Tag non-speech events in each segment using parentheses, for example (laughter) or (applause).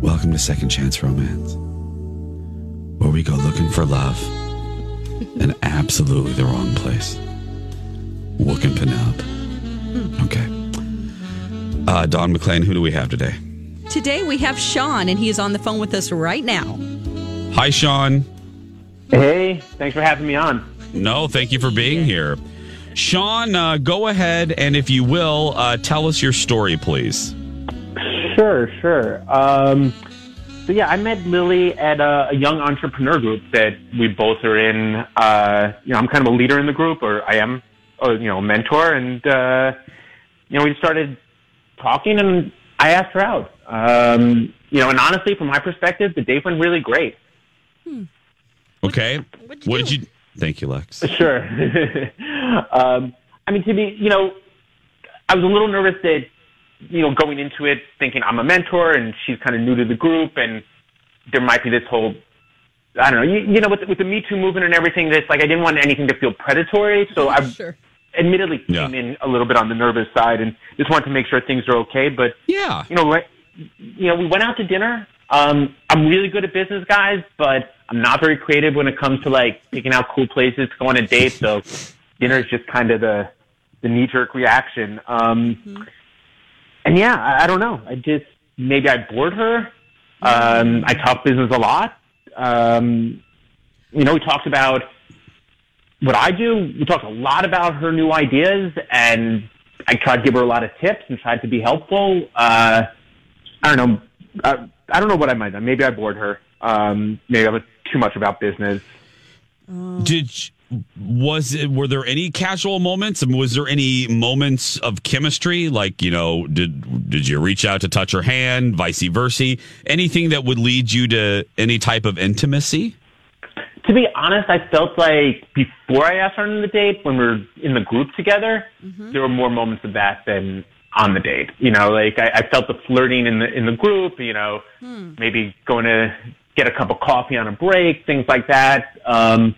Welcome to Second Chance Romance, where we go looking for love in absolutely the wrong place. Looking Penelope. Okay. Uh, Don McLean, who do we have today? Today we have Sean, and he is on the phone with us right now. Hi, Sean. Hey, thanks for having me on. No, thank you for being here. Sean, uh, go ahead and if you will, uh, tell us your story, please. Sure, sure. Um, so yeah, I met Lily at a, a young entrepreneur group that we both are in. Uh, you know, I'm kind of a leader in the group, or I am, or, you know, a mentor, and uh, you know, we started talking, and I asked her out. Um, you know, and honestly, from my perspective, the date went really great. Okay. what'd you what do? did you? Thank you, Lex. Sure. (laughs) um, I mean, to be, you know, I was a little nervous that, you know, going into it thinking I'm a mentor and she's kind of new to the group and there might be this whole, I don't know, you, you know, with, with the Me Too movement and everything, that's like I didn't want anything to feel predatory. So I Sure. admittedly Yeah. came in a little bit on the nervous side and just wanted to make sure things are okay. But Yeah. you know, right, you know, we went out to dinner. Um, I'm really good at business, guys, but I'm not very creative when it comes to like picking out cool places to go on a date. So (laughs) dinner is just kind of the the knee jerk reaction. Um, and yeah, I, I don't know. I just maybe I bored her. Um, I talk business a lot. Um, you know, we talked about what I do. We talked a lot about her new ideas, and I tried to give her a lot of tips and tried to be helpful. Uh, I don't know. Uh, I don't know what I might have. Maybe I bored her. Um, maybe I was too much about business. Did was it, were there any casual moments? And Was there any moments of chemistry? Like you know, did did you reach out to touch her hand, vice versa? Anything that would lead you to any type of intimacy? To be honest, I felt like before I asked her on the date, when we were in the group together, there were more moments of that than on the date. You know, like I, I felt the flirting in the in the group. You know, maybe going to get a cup of coffee on a break, things like that. Um,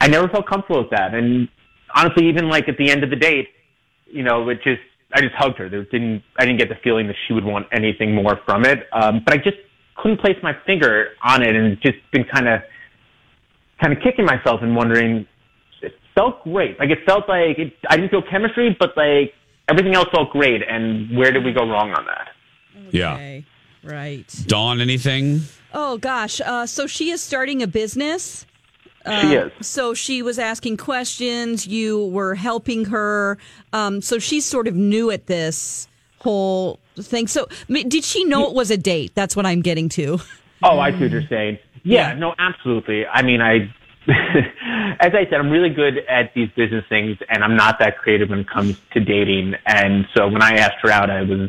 I never felt comfortable with that, and honestly, even like at the end of the date, you know, it just I just hugged her. There didn't I didn't get the feeling that she would want anything more from it. Um, but I just couldn't place my finger on it, and just been kind of kind of kicking myself and wondering. It felt great. Like it felt like it, I didn't feel chemistry, but like everything else felt great. And where did we go wrong on that? Yeah, Right. Dawn, anything? Oh gosh. Uh, so she is starting a business. She is. So she was asking questions. You were helping her. Um, so she's sort of new at this whole thing. So I mean, did she know it was a date? That's what I'm getting to. Oh, I see what you're saying. Yeah, no, absolutely. I mean, I, (laughs) as I said, I'm really good at these business things, and I'm not that creative when it comes to dating. And so when I asked her out, I was,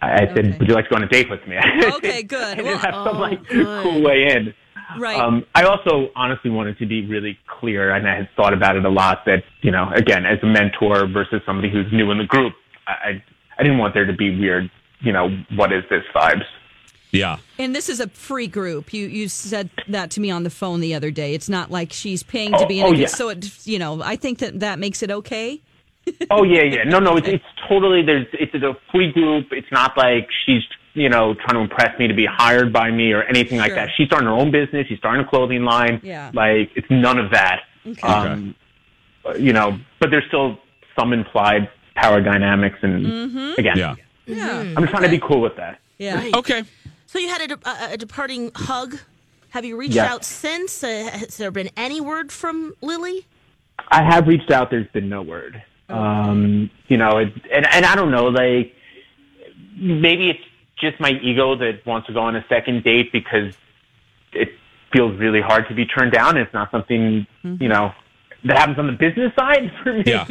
I said, Okay. "Would you like to go on a date with me?" (laughs) Okay, good. I didn't Well, have some oh, like good. cool way in. Right. Um, I also honestly wanted to be really clear, and I had thought about it a lot. That you know, again, as a mentor versus somebody who's new in the group, I I, I didn't want there to be weird, you know, what is this vibes. Yeah, And this is a free group. You you said that to me on the phone the other day. It's not like she's paying to be in Oh, a oh, group. yeah. So it, you know, I think that that makes it okay. Oh yeah, yeah. No, no, it's (laughs) it's totally there's it's a free group. It's not like she's you know trying to impress me to be hired by me or anything like Sure. that. She's starting her own business. She's starting a clothing line. Yeah. Like it's none of that. Okay. Um, you know, but there's still some implied power dynamics, and Mm-hmm. again, yeah. Yeah. I'm trying to be cool with that. Yeah. Okay. So you had a, a, a departing hug. Have you reached Yes. out since? Uh, has there been any word from Lily? I have reached out. There's been no word. Um, you know, it, and and I don't know. Like maybe it's just my ego that wants to go on a second date because it feels really hard to be turned down. It's not something you know that happens on the business side (laughs) for me. Yeah.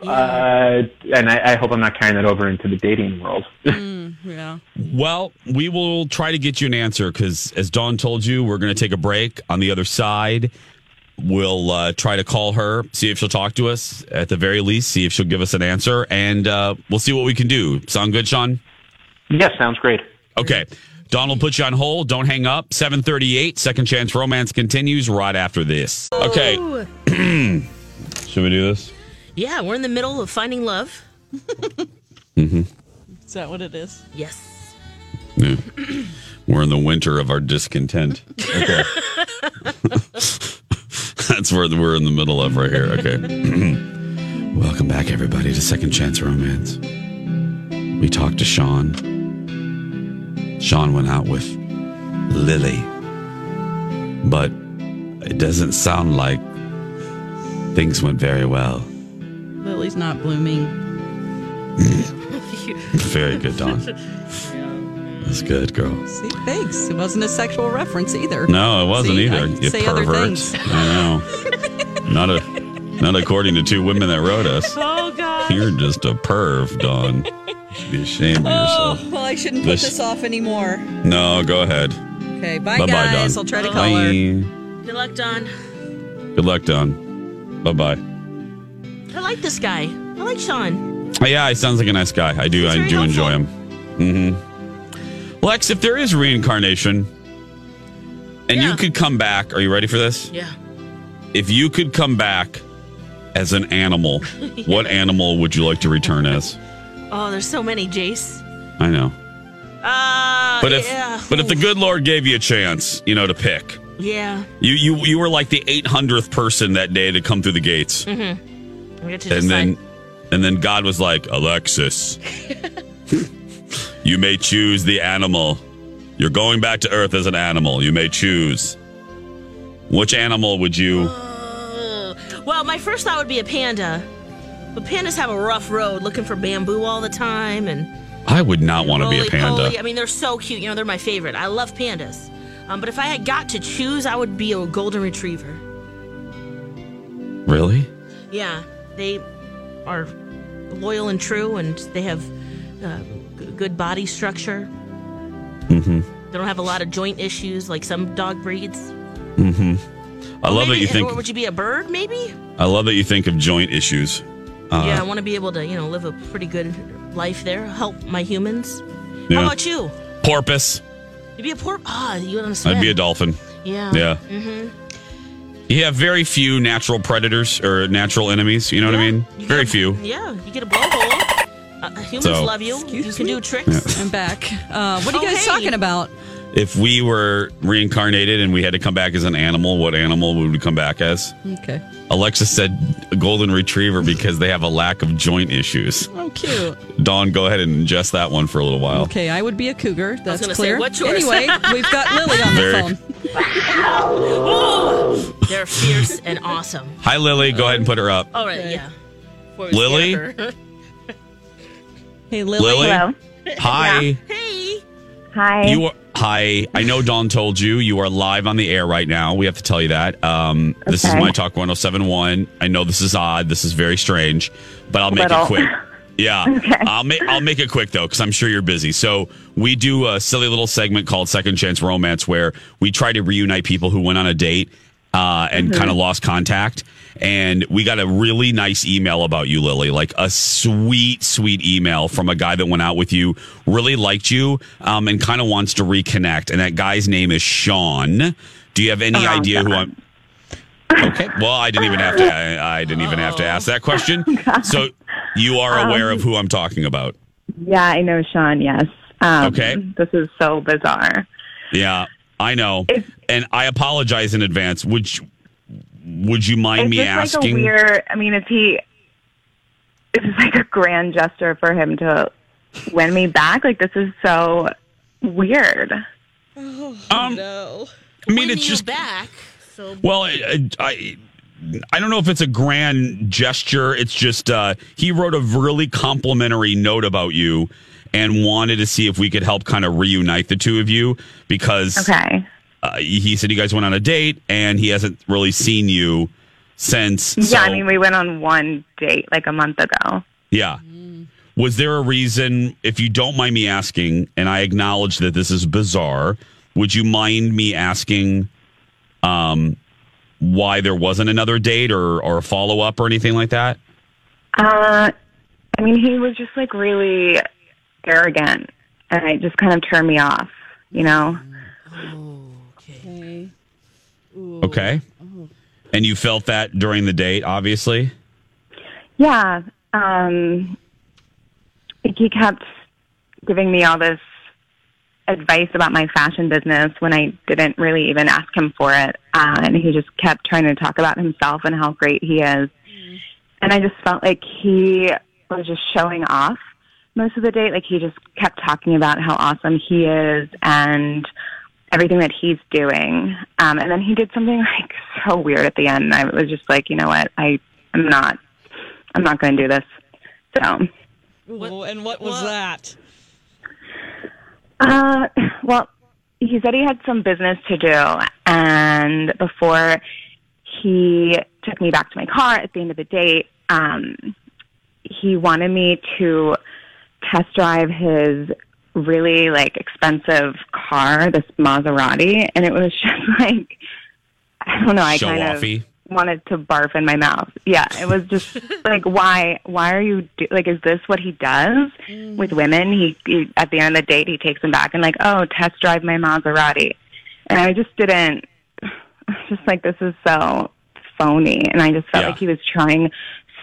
Uh, and I, I hope I'm not carrying that over into the dating world. (laughs) Yeah. Well, we will try to get you an answer because, as Dawn told you, we're going to take a break. On the other side, we'll uh, try to call her, see if she'll talk to us. At the very least, see if she'll give us an answer, and uh, we'll see what we can do. Sound good, Sean? Yes, sounds great. Okay. Donald put you on hold. Don't hang up. 738, Second Chance Romance continues right after this. Okay. (clears throat) Should we do this? Yeah, we're in the middle of finding love. (laughs) Mm-hmm. Is that what it is? Yes. Yeah. (clears throat) We're in the winter of our discontent. Okay. (laughs) That's where we're in the middle of right here. Okay. (clears throat) Welcome back, everybody, to Second Chance Romance. We talked to Sean. Sean went out with Lily. But it doesn't sound like things went very well. Lily's not blooming. (laughs) Very good, Dawn. That's good, girl. See, thanks. It wasn't a sexual reference either. No, it wasn't See, either. You say other pervert. things. I know. Not a, not according to two women that wrote us. Oh God. You're just a perv, Dawn. Be ashamed of yourself. Oh, Well, I shouldn't put This- this, off anymore. No, go ahead. Okay, bye, Bye, bye, guys. Dawn. I'll try to Bye. call her. Good luck, Dawn. Good luck, Dawn. Bye bye. I like this guy. I like Sean. Yeah, he sounds like a nice guy. I do. He's I very do enjoy him. Mm-hmm. Lex, if there is reincarnation, and Yeah. you could come back, are you ready for this? Yeah. If you could come back as an animal, (laughs) what animal would you like to return as? Oh, there's so many, Jace. I know. Uh, But if yeah. but if the good Lord gave you a chance, you know, to pick, yeah, you you you were like the 800th person that day to come through the gates, to and decide. then and then God was like, Alexis, (laughs) you may choose the animal. You're going back to Earth as an animal. You may choose. Which animal would you? Uh, well, my first thought would be a panda, but pandas have a rough road, looking for bamboo all the time, and I would not want to be a panda. I mean, they're so cute. You know, they're my favorite. I love pandas. Um, but if I had got to choose, I would be a golden retriever. Really? Yeah, they are loyal and true, and they have uh, g- good body structure. Mm-hmm. They don't have a lot of joint issues like some dog breeds. Mm-hmm. I love that you think. Would you be a bird? Maybe. I love that you think of joint issues. Uh, yeah, I want to be able to, you know, live a pretty good life there, help my humans. Yeah. How about you? Porpoise. You'd be a porp. Ah, you want to swim? I'd be a dolphin. Yeah. Yeah. Mm-hmm. You have very few natural predators or natural enemies. You know what I mean? You Very get a- few. Yeah, you get a blowhole. Uh, humans So- love you. you can me? do tricks. I'm back. Uh, what are you Oh, guys hey. talking about? If we were reincarnated and we had to come back as an animal, what animal would we come back as? Okay. Alexa said a golden retriever because they have a lack of joint issues. Oh, cute. Dawn, go ahead and ingest that one for a little while. Okay, I would be a cougar. That's gonna say, clear. what's yours? Anyway, (laughs) we've got Lily on the Very- phone. They're fierce and awesome. Hi, Lily. Go ahead and put her up. All right, Okay. yeah. Before Lily? Hey, Lily. Lily. Hello. Hi. hey. Hi. You are, hi. I know Dawn told you you are live on the air right now. We have to tell you that. Um, This is my Talk 1071. I know this is odd. This is very strange, but I'll make Little. it quick. (laughs) Yeah. Okay. I'll make I'll make it quick though, because I'm sure you're busy. So we do a silly little segment called Second Chance Romance where we try to reunite people who went on a date uh, and Mm-hmm. kind of lost contact. And we got a really nice email about you, Lily. Like a sweet, sweet email from a guy that went out with you, really liked you, um, and kind of wants to reconnect. And that guy's name is Sean. Do you have any Oh, idea who I'm? Okay. Well, I didn't even have to. I, I didn't even have to ask that question. So you are aware of who I'm talking about. yeah, I know Sean. Yes. Um, Okay. This is so bizarre. Yeah, I know, If- and I apologize in advance. Would you, would you mind Is me this asking? like a weird? I mean, is he? Is this like a grand gesture for him to win me back? Like this is so weird. Um, No. I mean, Winning it's just back. So Well, I, I I don't know if it's a grand gesture. It's just uh, he wrote a really complimentary note about you and wanted to see if we could help kind of reunite the two of you because Okay. Uh, he said you guys went on a date and he hasn't really seen you since. Yeah, so- I mean, we went on one date like a month ago. yeah. Was there a reason, if you don't mind me asking, and I acknowledge that this is bizarre, would you mind me asking um, why there wasn't another date or, or a follow up or anything like that? Uh, I mean, he was just like really arrogant, and it just kind of turned me off. You know? Okay. Okay. And you felt that during the date, obviously? Yeah. Um, he kept giving me all this advice about my fashion business when I didn't really even ask him for it. Uh, and he just kept trying to talk about himself and how great he is. And I just felt like he was just showing off most of the date. Like he just kept talking about how awesome he is and everything that he's doing. Um, and then he did something (laughs) like so weird at the end. And I was just like, you know what? I am not, I'm not going to do this. So, Ooh, and what was what? that? Uh, well, he said he had some business to do, and before he took me back to my car at the end of the date, um, he wanted me to test drive his really like expensive car, this Maserati, and it was (laughs) just like I don't know. I Show kind offy. of wanted to barf in my mouth. Yeah, it was just (laughs) like, why? Why are you do- like? Is this what he does mm. with women? He, he at the end of the date, he takes them back and like, oh, test drive my Maserati, and I just didn't. (sighs) Just like this is so phony, and I just felt Yeah. like he was trying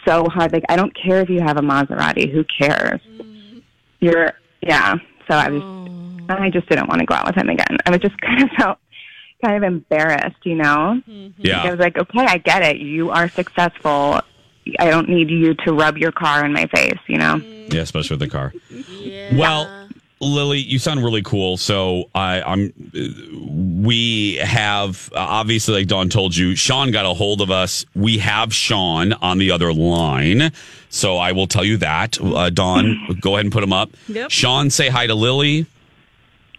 so hard. Like, I don't care if you have a Maserati. Who cares? Mm. You're yeah. So I was. Mm. I just didn't want to go out with him again. I was just (laughs) kind of felt kind of embarrassed, you know. Mm-hmm. I Yeah. was like, okay, I get it. You are successful. I don't need you to rub your car in my face, you know? Mm-hmm. Yeah, especially with the car. (laughs) Well, Lily, you sound really cool. So I, I'm. We have uh, obviously, like Dawn told you, Sean got a hold of us. We have Sean on the other line, so I will tell you that. Uh, Dawn, (laughs) go ahead and put him up. Yep. Sean, say hi to Lily.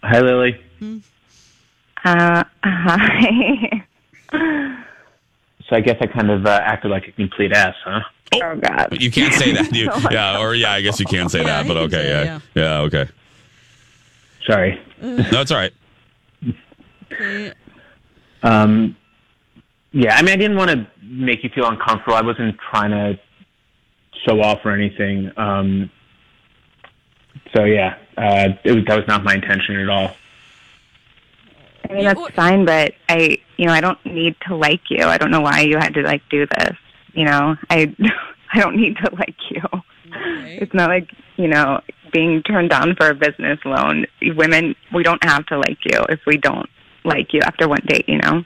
Hi, Lily. Uh, hi. So I guess I kind of uh, acted like a complete ass, huh? oh, God. You can't say that. (laughs) You, yeah, or yeah, I guess you can say Yeah, that. But okay, say yeah, it, yeah, okay. Sorry. No, it's all right. Okay. Um, yeah, I mean, I didn't want to make you feel uncomfortable. I wasn't trying to show off or anything. Um, so yeah, uh, it was, that was not my intention at all. I mean, that's fine, but I, you know, I don't need to like you. I don't know why you had to, like, do this. You know, I, (laughs) I don't need to like you. It's not like, you know, being turned down for a business loan. Women, we don't have to like you if we don't like you after one date, you know?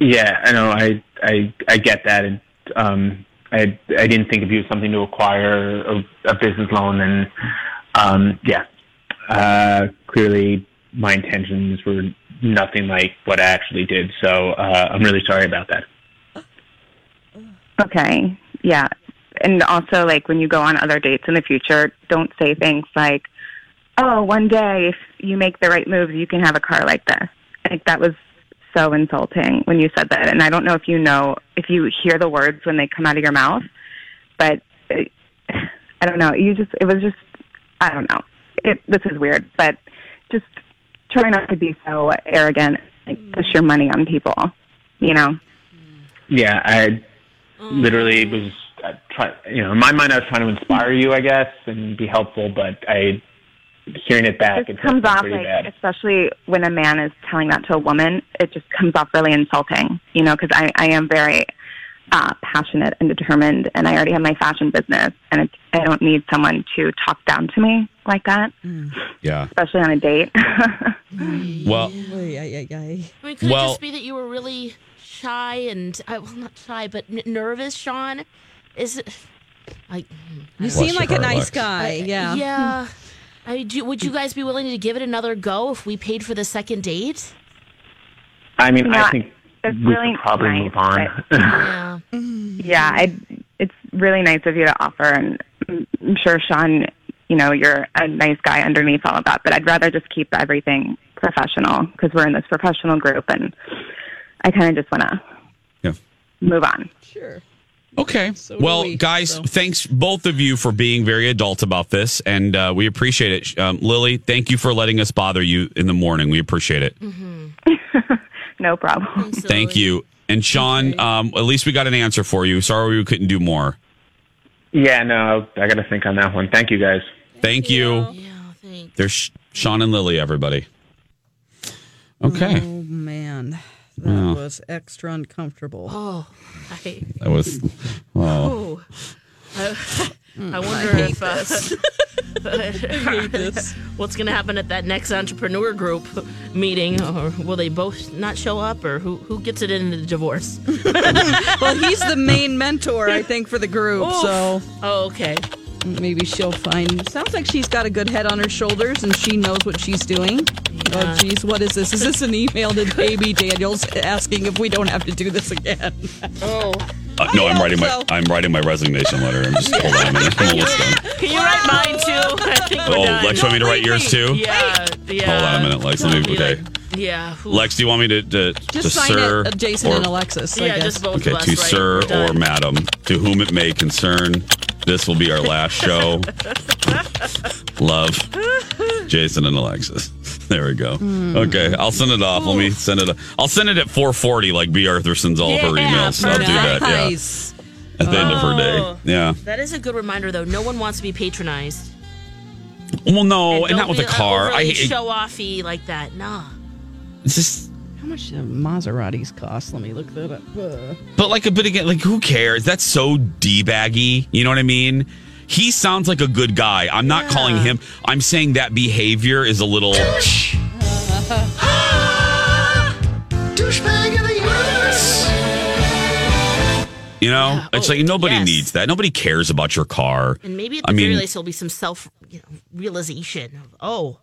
Yeah, I know. I I I get that, and um, I I didn't think of you as something to acquire a, a business loan, and um, yeah, uh, clearly my intentions were nothing like what I actually did. So uh, I'm really sorry about that. Okay. Yeah. And also, like, when you go on other dates in the future, don't say things like, oh, one day if you make the right moves, you can have a car like this. Like, that was so insulting when you said that. And I don't know if you know, if you hear the words when they come out of your mouth, but it, (sighs) I don't know. You just, it was just, I don't know. It, this is weird, but just try not to be so arrogant, like, push your money on people, you know? Yeah, I literally was uh, trying. You know, in my mind, I was trying to inspire you, I guess, and be helpful. But I, hearing it back, it it comes off like, bad. especially when a man is telling that to a woman, it just comes off really insulting, you know, because I, I am very uh, passionate and determined, and I already have my fashion business, and it's, I don't need someone to talk down to me like that, Yeah. especially on a date. (laughs) Well. I mean, could Well- it just be that you were really shy and uh, well, not shy, but n- nervous, Sean? Is it? I, You seem like a nice Lex. guy. Yeah. yeah. I, do, would you guys be willing to give it another go if we paid for the second date? I mean, You I think it's we really should probably nice, move on. (laughs) Yeah. Yeah, I, it's really nice of you to offer, and I'm sure Sean, you know, you're a nice guy underneath all of that. But I'd rather just keep everything professional because we're in this professional group, and I kind of just want to Yeah. move on. Sure. Okay. do well, we, guys, so. thanks both of you for being very adult about this, and uh, we appreciate it. Um, Lily, thank you for letting us bother you in the morning. We appreciate it. (laughs) No problem. (laughs) Thank you. And Sean, um, at least we got an answer for you. Sorry we couldn't do more. yeah, no, I got to think on that one. Thank you, guys. Thank you. Yeah, thanks. There's Sean and Lily, everybody. Okay. Man, that Wow. was extra uncomfortable. Oh, I, That was. Oh. oh. I, I wonder if uh, (laughs) (laughs) what's going to happen at that next entrepreneur group meeting, or will they both not show up, or who who gets it in the divorce? (laughs) well, he's the main mentor, I think, for the group. So Oh, okay. Maybe she'll find. Sounds like she's got a good head on her shoulders, and she knows what she's doing. Oh, geez, what is this? Is this an email to Baby Daniels asking if we don't have to do this again? Oh, (laughs) Uh, no, I'm hope writing my so. I'm writing my resignation letter. I'm just hold on a minute. I'm can (laughs) you write mine too? I think we're Oh, done. Lex, want me to write yours too? Yeah, yeah. Hold on a minute, Lex. Let me. Be Okay, yeah. who- Lex, do you want me to to, to Just sign sir it, Jason or, and Alexis. I yeah, guess. just both Okay, of us. to right? sir or madam, to whom it may concern, this will be our last show. (laughs) Love, Jason and Alexis. There we go. Hmm. Okay, I'll send it off. Let me send it. I'll send it at 4:40, like B. Arthur sends all of her Yeah, emails. I'll do that. Yeah, at the end of her Oh. day. Yeah. That is a good reminder, though. No one wants to be patronized. Well, no, and, don't with a car. I show offy like that. Nah. it's just. How much do Maseratis cost? Let me look that up. Uh, But like, a bit again, like, who cares? That's so d baggy. You know what I mean? He sounds like a good guy. I'm not calling him. I'm saying that behavior is a little. (laughs) You know, Yeah. it's Oh, like nobody yes. needs that. Nobody cares about your car. And maybe at the I very mean- least, there'll be some self you know, realization of, oh,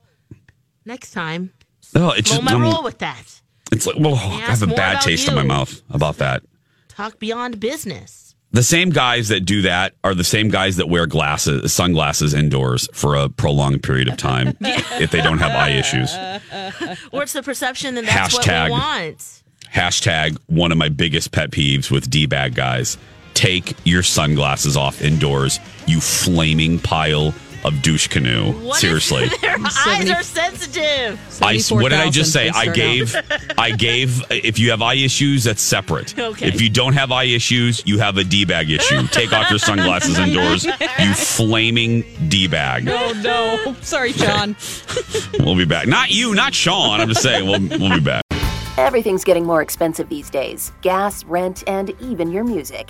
next time, Oh, it's blow just, my roll with that. It's like, well, I have a bad taste in my mouth about that. Talk beyond business. The same guys that do that are the same guys that wear glasses, sunglasses indoors for a prolonged period of time (laughs) if they don't have eye issues. (laughs) Or it's the perception that that's Hashtag. what we want. Hashtag one of my biggest pet peeves with D bag guys. Take your sunglasses off indoors, you flaming pile of douche canoe. What if Seriously. (laughs) their eyes are sensitive. I, what did I just say? I gave. I gave. If you have eye issues, that's separate. (laughs) Okay. If you don't have eye issues, you have a d bag issue. (laughs) Take off your sunglasses indoors, you flaming d bag. oh no! Sorry, John. We'll be back. Not you, not Sean. I'm just saying we'll we'll be back. Everything's getting more expensive these days gas, rent, and even your music.